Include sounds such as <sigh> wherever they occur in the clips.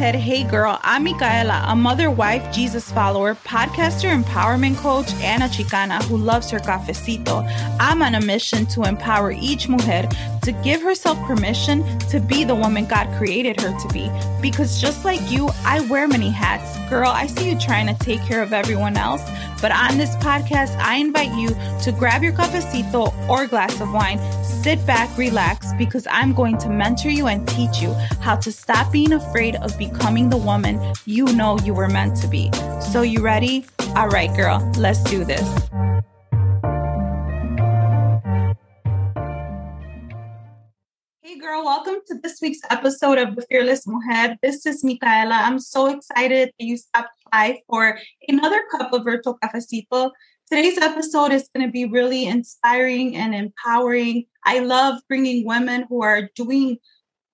Ahead. Hey girl, I'm Micaela, a mother, wife, Jesus follower, podcaster, empowerment coach, and a Chicana who loves her cafecito. I'm on a mission to empower each mujer to give herself permission to be the woman God created her to be. Because just like you, I wear many hats. Girl, I see you trying to take care of everyone else. But on this podcast, I invite you to grab your cafecito or glass of wine Sit back, relax, because I'm going to mentor you and teach you how to stop being afraid of becoming the woman you know you were meant to be. So, you ready? All right, girl, let's do this. Girl, welcome to this week's episode of The Fearless Mujer. This is Micaela. I'm so excited that you stopped by for another cup of virtual cafecito. Today's episode is going to be really inspiring and empowering. I love bringing women who are doing,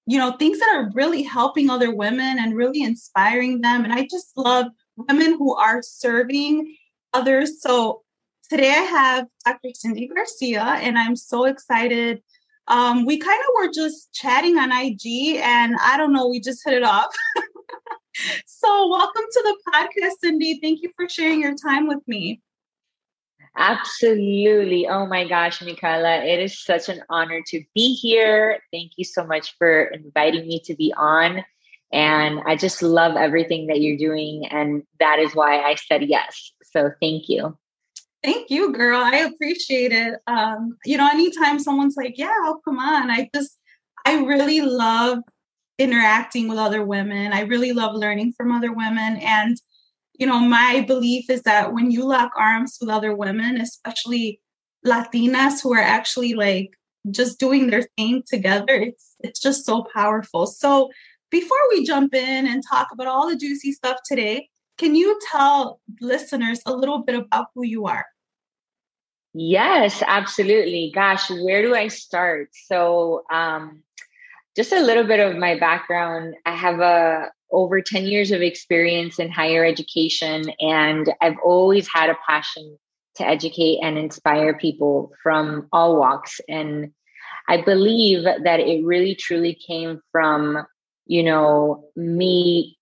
you know, things that are really helping other women and really inspiring them. And I just love women who are serving others. So today I have Dr. Cindy Garcia, and I'm so excited. Um, we kind of were just chatting on IG, and I don't know, we just hit it off. <laughs> so, welcome to the podcast, Cindy. Thank you for sharing your time with me. Absolutely. Oh my gosh, Micaela, it is such an honor to be here. Thank you so much for inviting me to be on. And I just love everything that you're doing. And that is why I said yes. So thank you. Thank you, girl. I appreciate it. Um, you know, anytime someone's like, yeah, oh, come on. I just, I really love interacting with other women. I really love learning from other women. And you know, my belief is that when you lock arms with other women, especially Latinas who are actually like just doing their thing together, it's it's just so powerful. So before we jump in and talk about all the juicy stuff today, can you tell listeners a little bit about who you are? Yes, absolutely. Gosh, where do I start? So, um, just a little bit of my background. I have a over 10 years of experience in higher education, and I've always had a passion to educate and inspire people from all walks. And I believe that it really truly came from, you know, me,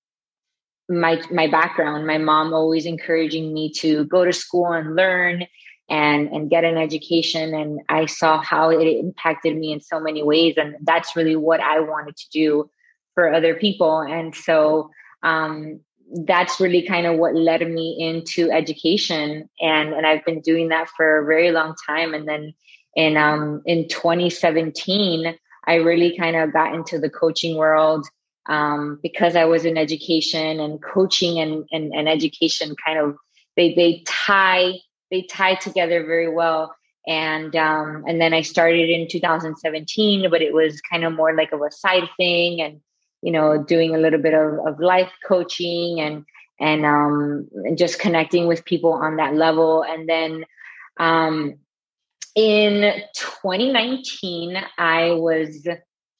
my my background, my mom always encouraging me to go to school and learn and and get an education and I saw how it impacted me in so many ways and that's really what I wanted to do for other people. And so um, that's really kind of what led me into education. And, and I've been doing that for a very long time. And then in, um, in 2017, I really kind of got into the coaching world um, because I was in education and coaching and, and, and education kind of, they, they tie, they tie together very well and um, and then I started in 2017, but it was kind of more like of a side thing, and you know, doing a little bit of, of life coaching and and um just connecting with people on that level. And then um in 2019, I was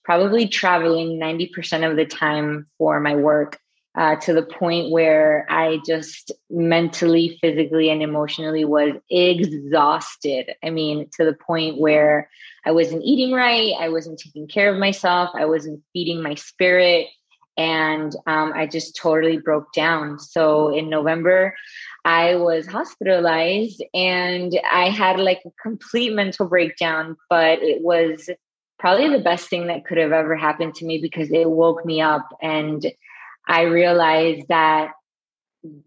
probably traveling 90% of the time for my work uh, to the point where I just mentally, physically, and emotionally was exhausted. I mean, to the point where I wasn't eating right, I wasn't taking care of myself, I wasn't feeding my spirit, and um, I just totally broke down. So in November, I was hospitalized and I had like a complete mental breakdown, but it was probably the best thing that could have ever happened to me because it woke me up and I realized that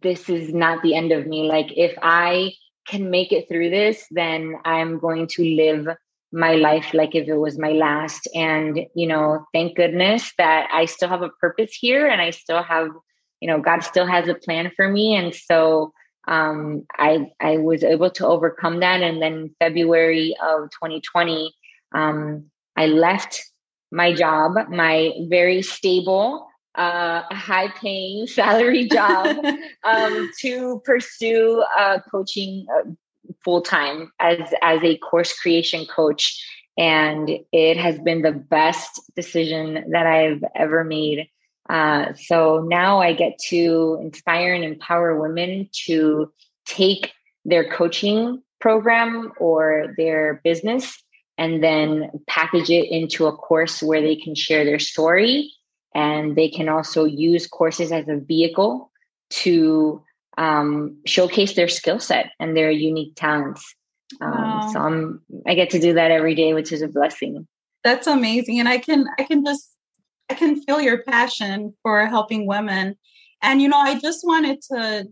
this is not the end of me. Like, if I can make it through this, then I'm going to live my life like if it was my last. And, you know, thank goodness that I still have a purpose here and I still have, you know, God still has a plan for me. And so, um, I I was able to overcome that, and then February of 2020, um, I left my job, my very stable, uh, high paying <laughs> salary job, <laughs> um, to pursue uh, coaching full time as as a course creation coach. And it has been the best decision that I've ever made. Uh, so now I get to inspire and empower women to take their coaching program or their business and then package it into a course where they can share their story and they can also use courses as a vehicle to um, showcase their skill set and their unique talents. Um, wow. so i'm i get to do that every day which is a blessing. That's amazing. And i can i can just i can feel your passion for helping women. And you know i just wanted to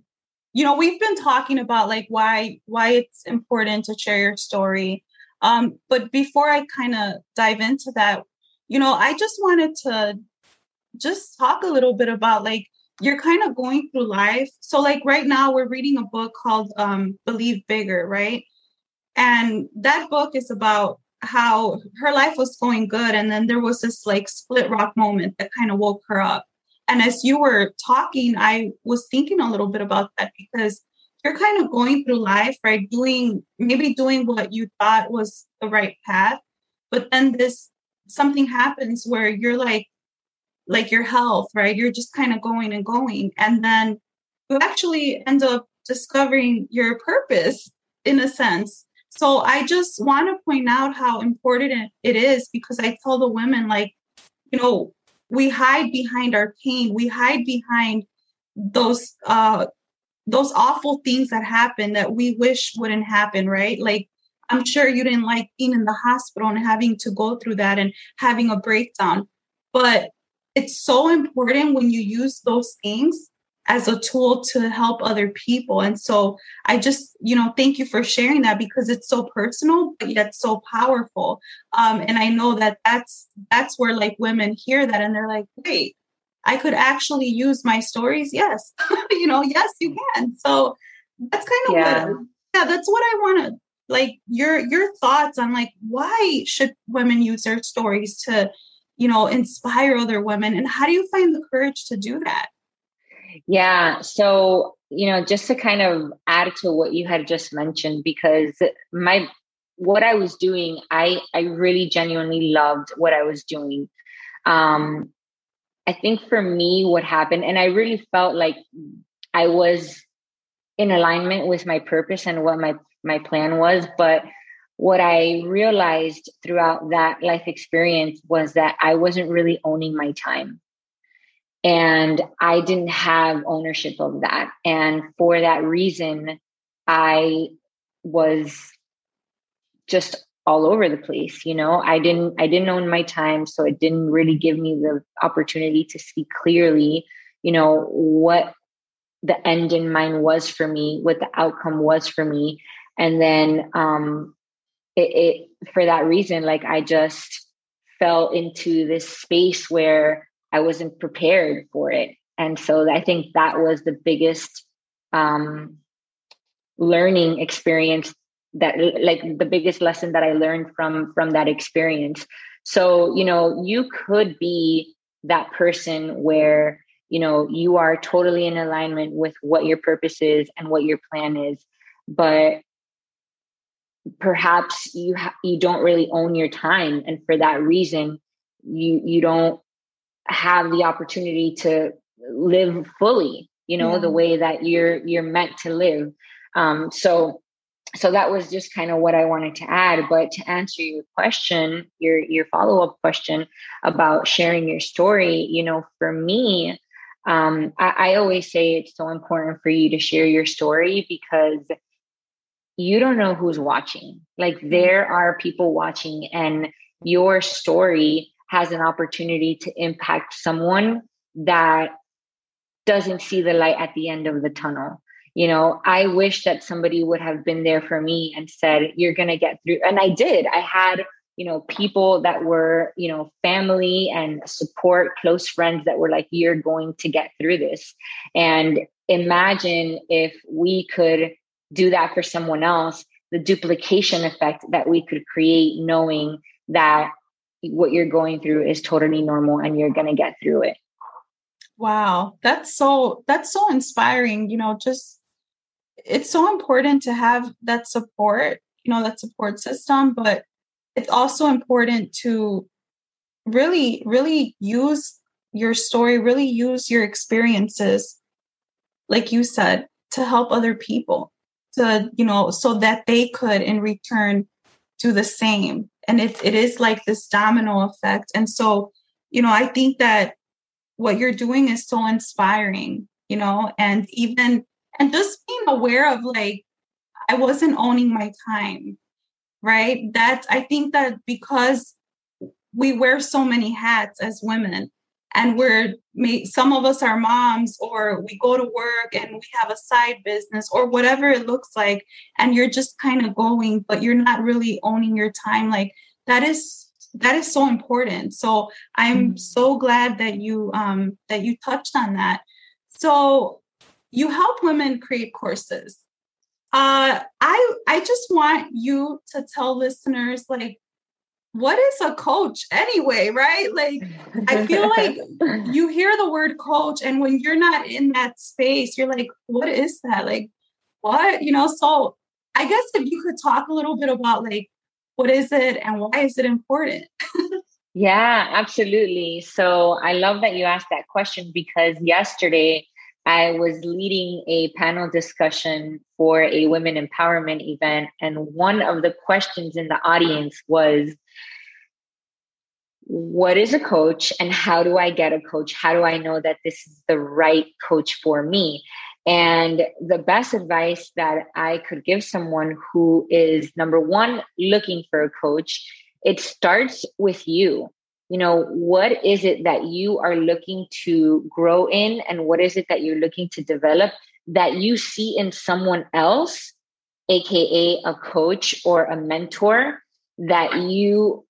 you know we've been talking about like why why it's important to share your story. Um, but before I kind of dive into that, you know, I just wanted to just talk a little bit about like you're kind of going through life. So like right now we're reading a book called um, Believe Bigger, right? And that book is about how her life was going good and then there was this like split rock moment that kind of woke her up. And as you were talking, I was thinking a little bit about that because you're kind of going through life, right? Doing maybe doing what you thought was the right path, but then this something happens where you're like, like your health, right? You're just kind of going and going. And then you actually end up discovering your purpose in a sense. So I just want to point out how important it is because I tell the women, like, you know, we hide behind our pain, we hide behind those uh, those awful things that happen that we wish wouldn't happen, right? Like, I'm sure you didn't like being in the hospital and having to go through that and having a breakdown. But it's so important when you use those things as a tool to help other people. And so I just, you know, thank you for sharing that because it's so personal, but yet so powerful. Um, and I know that that's that's where like women hear that and they're like, wait, I could actually use my stories. Yes. <laughs> you know, yes, you can. So that's kind of yeah. what yeah, that's what I want to like your your thoughts on like why should women use their stories to, you know, inspire other women and how do you find the courage to do that? Yeah. So, you know, just to kind of add to what you had just mentioned, because my what I was doing, I I really genuinely loved what I was doing. Um, I think for me, what happened, and I really felt like I was in alignment with my purpose and what my my plan was, but what I realized throughout that life experience was that I wasn't really owning my time. And I didn't have ownership of that. And for that reason, I was just all over the place you know i didn't i didn't own my time so it didn't really give me the opportunity to see clearly you know what the end in mind was for me what the outcome was for me and then um it, it for that reason like i just fell into this space where i wasn't prepared for it. And so i think that was the biggest um learning experience that like the biggest lesson that i learned from from that experience. So you know you could be that person where you know you are totally in alignment with what your purpose is and what your plan is. But perhaps you ha- you don't really own your time and for that reason you you don't have the opportunity to live fully you know yeah. the way that you're you're meant to live um so so that was just kind of what I wanted to add. But to answer your question, your your follow up question about sharing your story, you know, for me, um, I, I always say it's so important for you to share your story because you don't know who's watching. Like mm-hmm. there are people watching, and your story has an opportunity to impact someone that doesn't see the light at the end of the tunnel you know i wish that somebody would have been there for me and said you're going to get through and i did i had you know people that were you know family and support close friends that were like you're going to get through this and imagine if we could do that for someone else the duplication effect that we could create knowing that what you're going through is totally normal and you're going to get through it. Wow, that's so that's so inspiring, you know, just it's so important to have that support, you know, that support system, but it's also important to really really use your story, really use your experiences like you said to help other people to, you know, so that they could in return do the same. And it, it is like this domino effect. And so you know i think that what you're doing is so inspiring you know and even and just being aware of like i wasn't owning my time right? That i think that because we wear so many hats as women and we're some of us are moms or we go to work and we have a side business or whatever it looks like and you're just kind of going but you're not really owning your time like that is that is so important. So i'm mm-hmm. so glad that you um that you touched on that. So you help women create courses. Uh i i just want you to tell listeners like what is a coach anyway, right? Like, I feel like <laughs> you hear the word coach, and when you're not in that space, you're like, what is that? Like, what? You know, so I guess if you could talk a little bit about like, what is it and why is it important? <laughs> yeah, absolutely. So I love that you asked that question because yesterday I was leading a panel discussion for a women empowerment event. And one of the questions in the audience was, what is a coach and how do I get a coach? How do I know that this is the right coach for me? And the best advice that I could give someone who is number one, looking for a coach, it starts with you. You know, what is it that you are looking to grow in? And what is it that you're looking to develop that you see in someone else, AKA a coach or a mentor, that you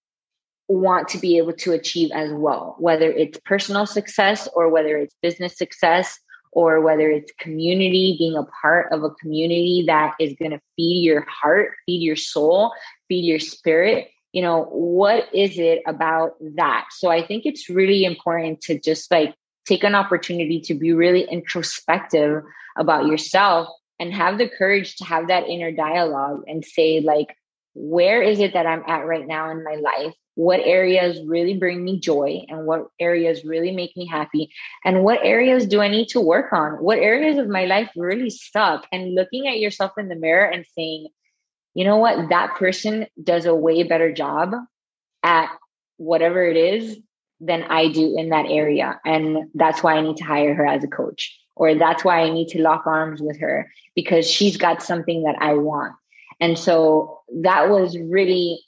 want to be able to achieve as well, whether it's personal success or whether it's business success or whether it's community, being a part of a community that is going to feed your heart, feed your soul, feed your spirit. You know, what is it about that? So I think it's really important to just like take an opportunity to be really introspective about yourself and have the courage to have that inner dialogue and say, like, where is it that I'm at right now in my life? What areas really bring me joy and what areas really make me happy and what areas do i need to work on? What areas of my life really suck? And looking at yourself in the mirror and saying you know what? That person does a way better job at whatever it is than i do in that area. And that's why i need to hire her as a coach or that's why i need to lock arms with her because she's got something that i want. And so that was really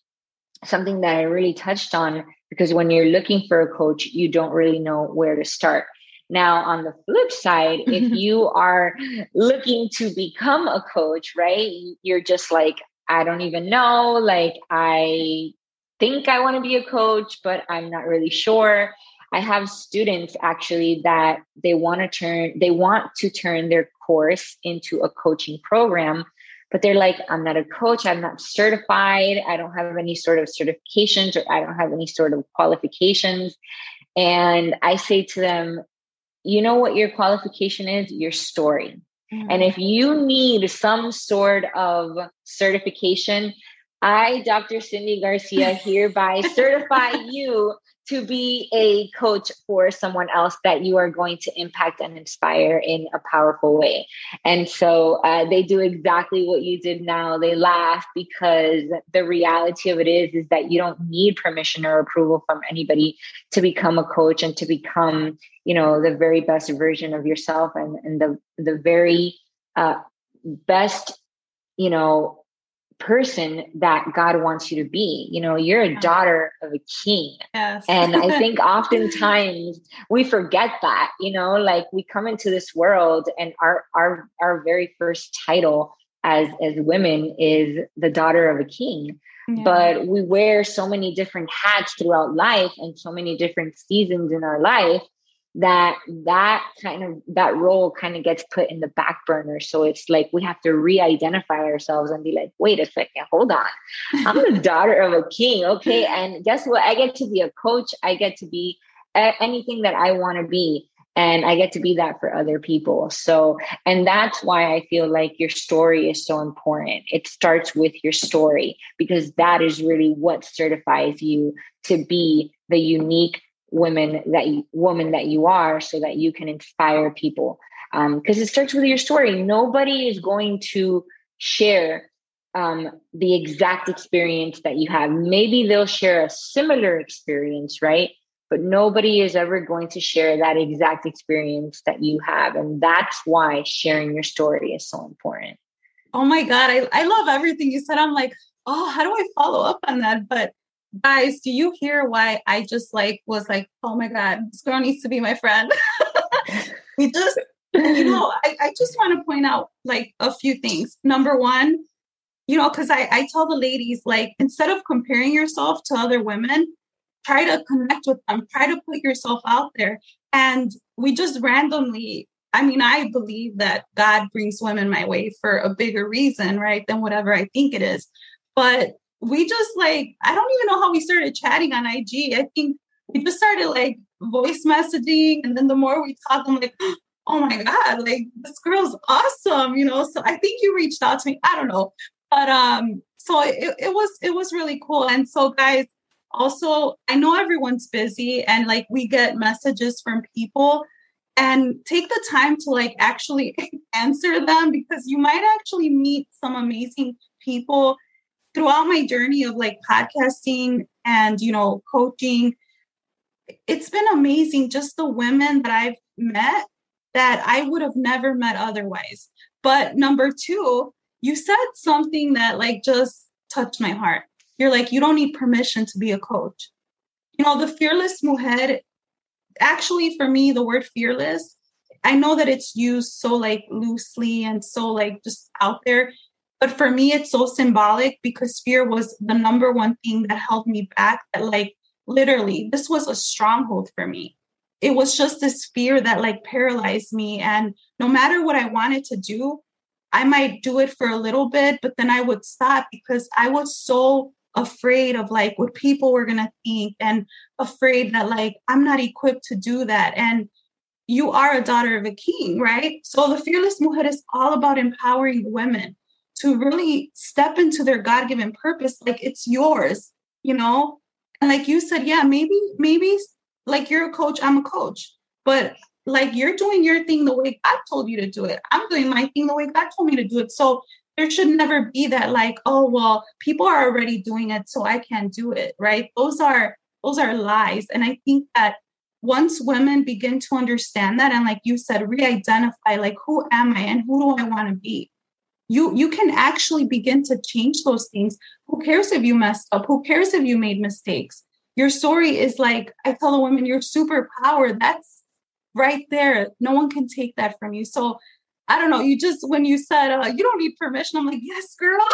something that I really touched on because when you're looking for a coach, you don't really know where to start. Now, on the flip side, if <laughs> you are looking to become a coach, right, you're just like, I don't even know. Like, I think I want to be a coach, but I'm not really sure. I have students actually that they want to turn, they want to turn their course into a coaching program but they're like, I'm not a coach, I'm not certified, I don't have any sort of certifications, or I don't have any sort of qualifications. And I say to them, you know what your qualification is? Your story. Mm-hmm. And if you need some sort of certification, I, Dr. Cindy Garcia, <laughs> hereby certify you to be a coach for someone else that you are going to impact and inspire in a powerful way. And so uh, they do exactly what you did now. They laugh because the reality of it is, is that you don't need permission or approval from anybody to become a coach and to become, you know, the very best version of yourself and, and the, the very uh, best, you know, person that God wants you to be. You know, you're a daughter of a king. Yes. and I <laughs> think oftentimes we forget that, you know, like we come into this world and our our our very first title as as women is the daughter of a king. Yeah. But we wear so many different hats throughout life and so many different seasons in our life that that kind of that role kind of gets put in the back burner. So it's like we have to re-identify ourselves and be like wait a second hold on. I'm the daughter of a king. Okay and guess what? I get to be a coach. I get to be anything that i want to be and i get to be that for other people. So and that's why i feel like your story is so important. It starts with your story because that is really what certifies you to be the unique women that you, woman that you are so that you can inspire people. Because um, it starts with your story. Nobody is going to share um, the exact experience that you have. Maybe they'll share a similar experience right? But nobody is ever going to share that exact experience that you have. And that's why sharing your story is so important. Oh my god i, I love everything you said. I'm like oh how do i follow up on that? But guys, do you hear why I just like was like, oh my God, this girl needs to be my friend? <laughs> we just, you know, I, I just want to point out like a few things. Number one, you know, because I, I tell the ladies, like, instead of comparing yourself to other women, try to connect with them, try to put yourself out there. And we just randomly, I mean, I believe that God brings women my way for a bigger reason, right, than whatever I think it is. But we just like I don't even know how we started chatting on IG. I think we just started like voice messaging, and then the more we talk, I'm like, <gasps> oh my god, like this girl's awesome, you know. So I think you reached out to me. I don't know, but um, so it, it was it was really cool. And so guys, also I know everyone's busy, and like we get messages from people. And take the time to like actually <laughs> answer them because you might actually meet some amazing people throughout my journey of like podcasting and you know coaching it's been amazing just the women that i've met that i would have never met otherwise. But number two you said something that like just touched my heart. You're like you don't need permission to be a coach. You know the fearless mujer actually for me the word fearless i know that it's used so like loosely and so like just out there but for me, it's so symbolic because fear was the number one thing that held me back. That, like, literally, this was a stronghold for me. It was just this fear that, like, paralyzed me. And no matter what I wanted to do, I might do it for a little bit, but then I would stop because I was so afraid of like what people were going to think and afraid that like I'm not equipped to do that. And you are a daughter of a king, right? So the Fearless Mujer is all about empowering women to really step into their god-given purpose like it's yours you know? And like you said yeah maybe maybe like you're a coach i'm a coach. But like you're doing your thing the way god told you to do it. I'm doing my thing the way god told me to do it. So there should never be that like oh well people are already doing it so i can't do it right? Those are those are lies. And i think that once women begin to understand that and like you said re-identify like who am i and who do i want to be you you can actually begin to change those things. Who cares if you messed up? Who cares if you made mistakes? Your story is like i tell a woman your superpower. That's right there. No one can take that from you. So i don't know. You just when you said uh, you don't need permission i'm like yes girl.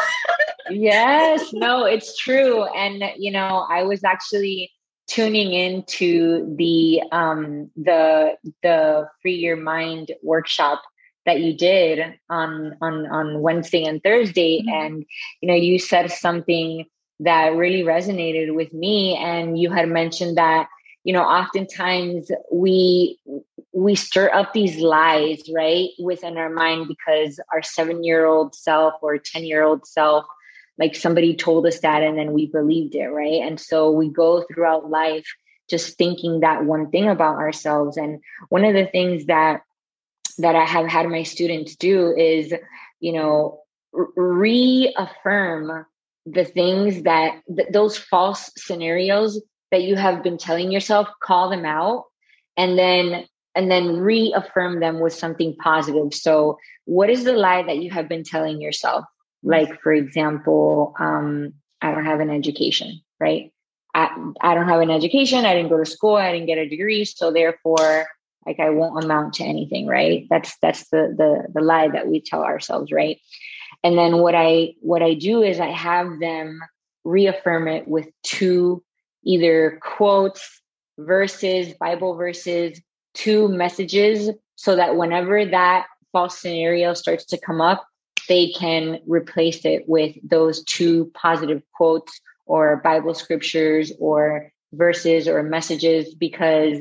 Yes. <laughs> No it's true. And you know i was actually tuning into the um the the free your mind workshop that you did on on on Wednesday and Thursday. Mm-hmm. and you know you said something that really resonated with me. And you had mentioned that you know oftentimes we we stir up these lies right within our mind because our 7 year old self or 10 year old self like somebody told us that and then we believed it right? And so we go throughout life just thinking that one thing about ourselves. And one of the things that that I have had my students do is, you know, reaffirm the things that th- those false scenarios that you have been telling yourself, call them out, and then and then reaffirm them with something positive. So, what is the lie that you have been telling yourself? Like, for example, um, I don't have an education, right? I, I don't have an education. I didn't go to school. I didn't get a degree. So, therefore, like i won't amount to anything right? That's that's the the the lie that we tell ourselves right? And then what i what i do is i have them reaffirm it with two either quotes verses bible verses two messages so that whenever that false scenario starts to come up, they can replace it with those two positive quotes or Bible scriptures or verses or messages because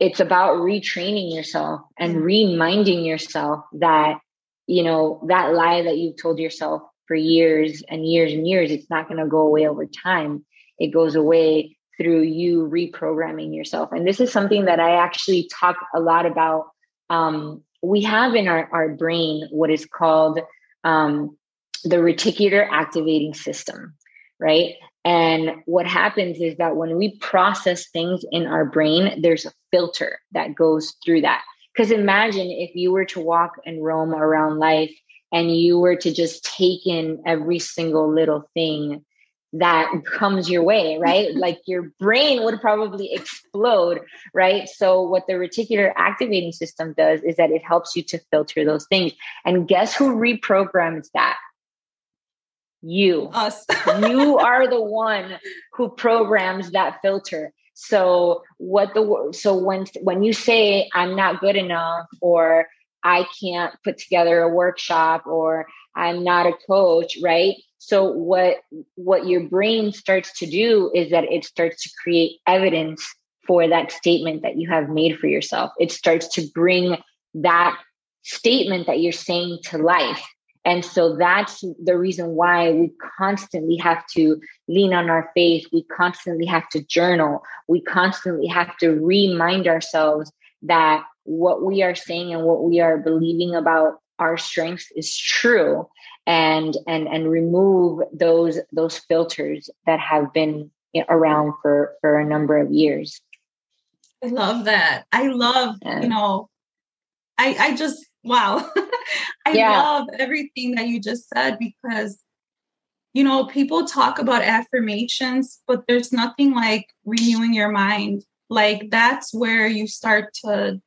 it's about retraining yourself and mm-hmm. reminding yourself that you know that lie that you've told yourself for years and years and years it's not going to go away over time. It goes away through you reprogramming yourself. And this is something that i actually talk a lot about um, we have in our, our brain what is called um, the reticular activating system right and what happens is that when we process things in our brain, there's a filter that goes through that. Because imagine if you were to walk and roam around life and you were to just take in every single little thing that comes your way, right? <laughs> like your brain would probably explode, right? So, what the reticular activating system does is that it helps you to filter those things. And guess who reprograms that? You. Us. You <laughs> are the one who programs that filter. So what the so when when you say i'm not good enough or i can't put together a workshop or i'm not a coach right? So what what your brain starts to do is that it starts to create evidence for that statement that you have made for yourself. It starts to bring that statement that you're saying to life and so that's the reason why we constantly have to lean on our faith. We constantly have to journal. We constantly have to remind ourselves that what we are saying and what we are believing about our strengths is true and and and remove those those filters that have been around for for a number of years i love that i love yeah. you know i i just wow. <laughs> I yeah. love everything that you just said because, you know, people talk about affirmations, but there's nothing like renewing your mind. Like that's where you start to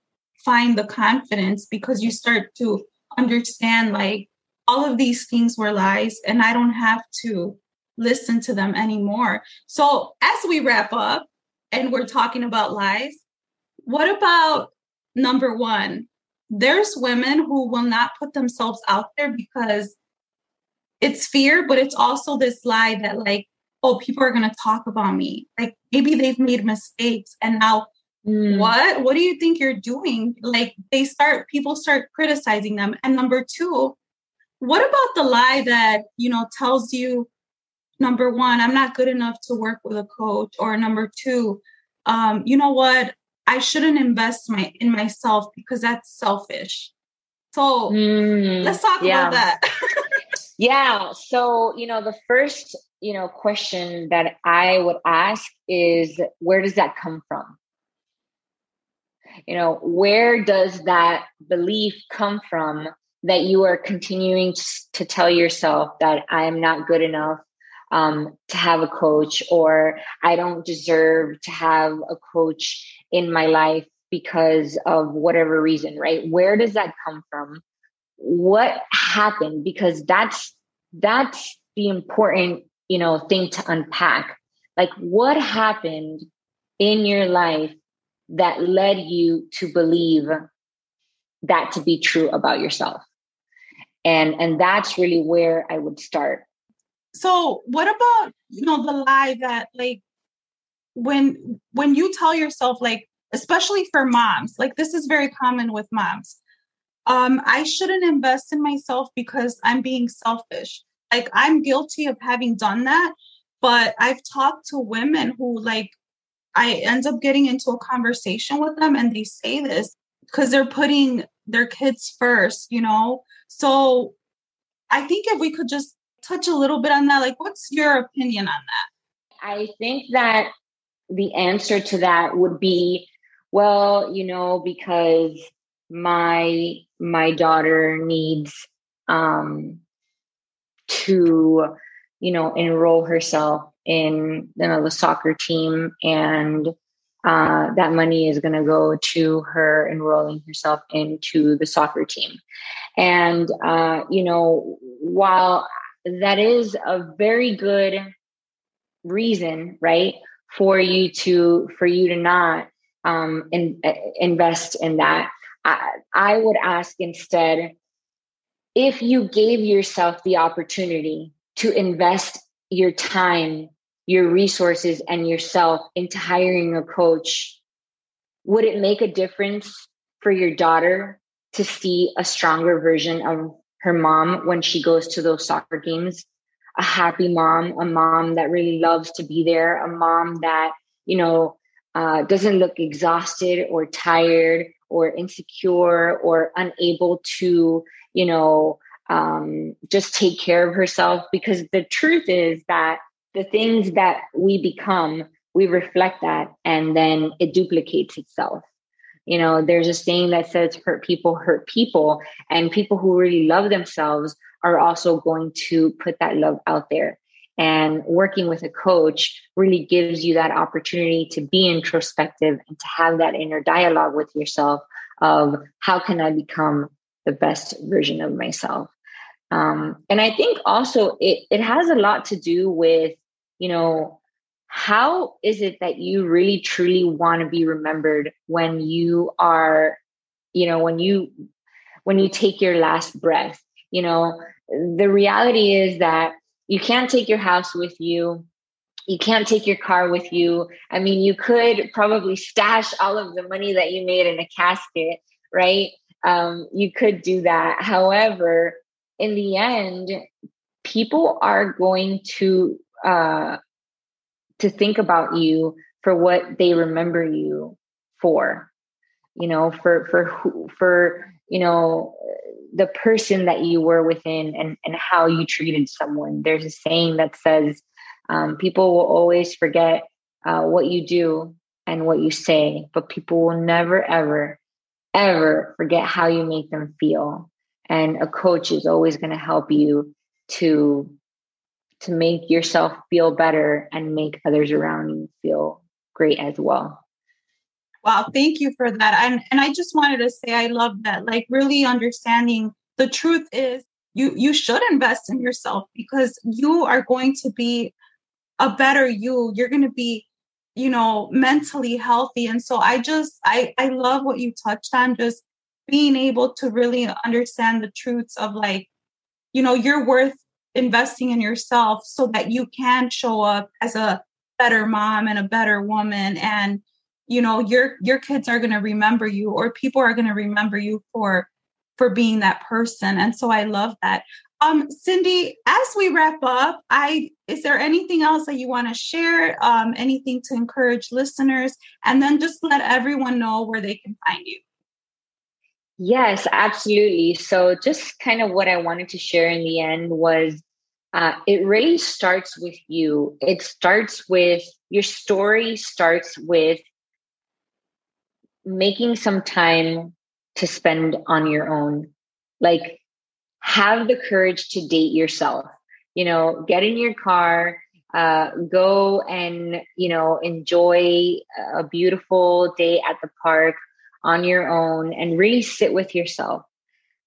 find the confidence because you start to understand like all of these things were lies and I don't have to listen to them anymore. So as we wrap up and we're talking about lies, what about number one? There's women who will not put themselves out there because it's fear, but it's also this lie that, like, oh, people are going to talk about me. Like, maybe they've made mistakes and now mm. what? What do you think you're doing? Like, they start, people start criticizing them. And number two, what about the lie that, you know, tells you, number one, I'm not good enough to work with a coach, or number two, um, you know what? I shouldn't invest my in myself because that's selfish. So mm, let's talk yeah. about that. <laughs> yeah. So, you know, the first, you know, question that I would ask is where does that come from? You know, where does that belief come from that you are continuing to tell yourself that I am not good enough um, to have a coach or I don't deserve to have a coach in my life because of whatever reason, right? Where does that come from? What happened? Because that's that's the important, you know, thing to unpack. Like what happened in your life that led you to believe that to be true about yourself? And and that's really where I would start. So what about, you know, the lie that like when when you tell yourself like especially for moms like this is very common with moms um i shouldn't invest in myself because i'm being selfish. Like i'm guilty of having done that but i've talked to women who like i end up getting into a conversation with them and they say this because they're putting their kids first you know? So i think if we could just touch a little bit on that? Like what's your opinion on that? I think that the answer to that would be well you know because my my daughter needs um to you know enroll herself in you know the soccer team and uh, that money is going to go to her enrolling herself into the soccer team. And uh, you know while that is a very good reason right for you to for you to not um, in, uh, invest in that. I, I would ask instead if you gave yourself the opportunity to invest your time, your resources, and yourself into hiring a coach, would it make a difference for your daughter to see a stronger version of her mom when she goes to those soccer games? A happy mom, a mom that really loves to be there, a mom that, you know, uh, doesn't look exhausted or tired or insecure or unable to, you know, um, just take care of herself. Because the truth is that the things that we become, we reflect that and then it duplicates itself. You know, there's a saying that says hurt people hurt people, and people who really love themselves are also going to put that love out there. And working with a coach really gives you that opportunity to be introspective and to have that inner dialogue with yourself of how can I become the best version of myself. Um, and I think also it, it has a lot to do with, you know, how is it that you really truly want to be remembered when you are, you know, when you when you take your last breath? You know, the reality is that you can't take your house with you you can't take your car with you. I mean, you could probably stash all of the money that you made in a casket, right? Um, you could do that. However, in the end, people are going to uh, to think about you for what they remember you for. You know, for for who for you know the person that you were within and and how you treated someone. There's a saying that says um, people will always forget uh, what you do and what you say, but people will never, ever, ever forget how you make them feel. And a coach is always going to help you to to make yourself feel better and make others around you feel great as well. Wow, thank you for that. And and I just wanted to say I love that. Like really understanding the truth is you you should invest in yourself because you are going to be a better you you're going to be you know mentally healthy and so i just i i love what you touched on just being able to really understand the truths of like you know you're worth investing in yourself so that you can show up as a better mom and a better woman and you know your your kids are going to remember you or people are going to remember you for for being that person and so i love that um, Cindy, as we wrap up, I is there anything else that you want to share? Um, anything to encourage listeners, and then just let everyone know where they can find you. Yes, absolutely. So, just kind of what I wanted to share in the end was uh, it really starts with you. It starts with your story, starts with making some time to spend on your own. Like, have the courage to date yourself. You know, get in your car, uh, go and, you know, enjoy a beautiful day at the park on your own and really sit with yourself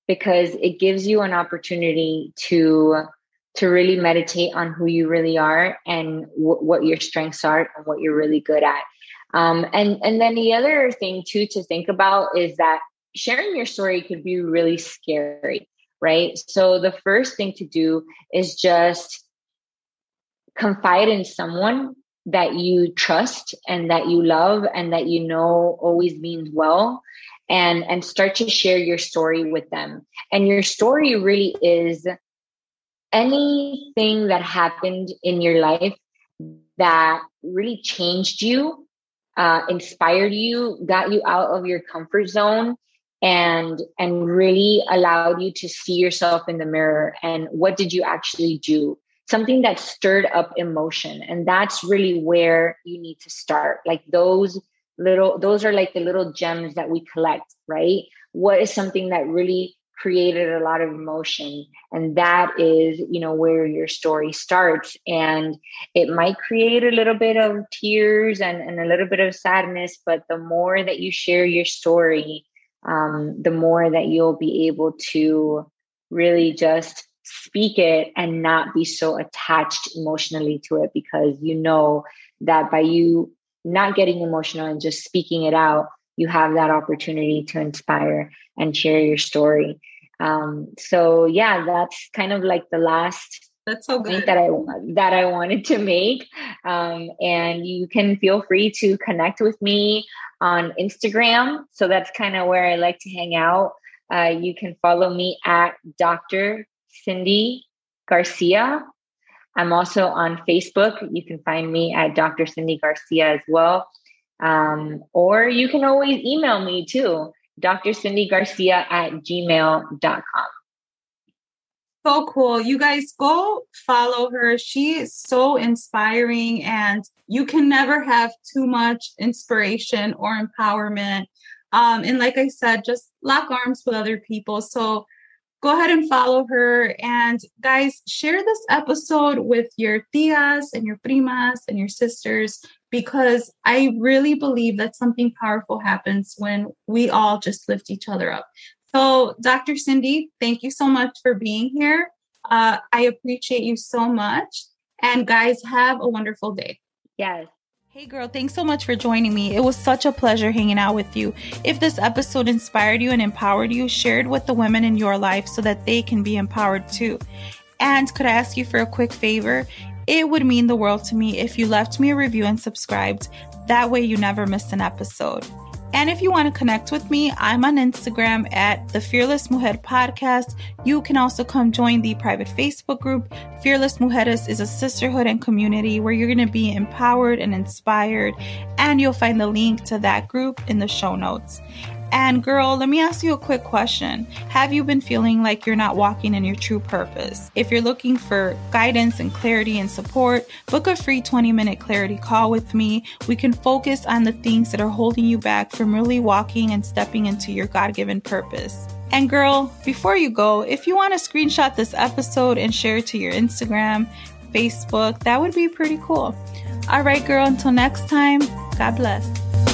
because it gives you an opportunity to to really meditate on who you really are and w- what your strengths are and what you're really good at um, and and then the other thing too to think about is that sharing your story could be really scary right? So the first thing to do is just confide in someone that you trust and that you love and that you know always means well and and start to share your story with them and your story really is anything that happened in your life that really changed you uh, inspired you got you out of your comfort zone and and really allowed you to see yourself in the mirror and what did you actually do? Something that stirred up emotion and that's really where you need to start. Like those little those are like the little gems that we collect right? What is something that really created a lot of emotion and that is you know where your story starts and it might create a little bit of tears and, and a little bit of sadness but the more that you share your story um, the more that you'll be able to really just speak it and not be so attached emotionally to it because you know that by you not getting emotional and just speaking it out, you have that opportunity to inspire and share your story. Um, so yeah, that's kind of like the last that's so good. that I that I wanted to make. Um, and you can feel free to connect with me on Instagram. So that's kind of where I like to hang out. Uh, you can follow me at Dr. Cindy Garcia. I'm also on Facebook. You can find me at Dr. Cindy Garcia as well. Um, or you can always email me too, Dr. Cindy Garcia at gmail.com. So cool. You guys go follow her. She is so inspiring, and you can never have too much inspiration or empowerment. Um, and like I said, just lock arms with other people. So go ahead and follow her. And guys, share this episode with your tias and your primas and your sisters because I really believe that something powerful happens when we all just lift each other up. So, Dr. Cindy, thank you so much for being here. Uh, I appreciate you so much. And guys, have a wonderful day. Yes. Hey girl, thanks so much for joining me. It was such a pleasure hanging out with you. If this episode inspired you and empowered you, share it with the women in your life so that they can be empowered too. And could I ask you for a quick favor? It would mean the world to me if you left me a review and subscribed. That way you never miss an episode. And if you want to connect with me, I'm on Instagram at the Fearless Mujer Podcast. You can also come join the private Facebook group. Fearless Mujeres is a sisterhood and community where you're going to be empowered and inspired. And you'll find the link to that group in the show notes. And girl, let me ask you a quick question. Have you been feeling like you're not walking in your true purpose? If you're looking for guidance and clarity and support, book a free 20 minute clarity call with me. We can focus on the things that are holding you back from really walking and stepping into your God given purpose. And girl, before you go, if you want to screenshot this episode and share it to your Instagram, Facebook, that would be pretty cool. All right, girl, until next time, God bless.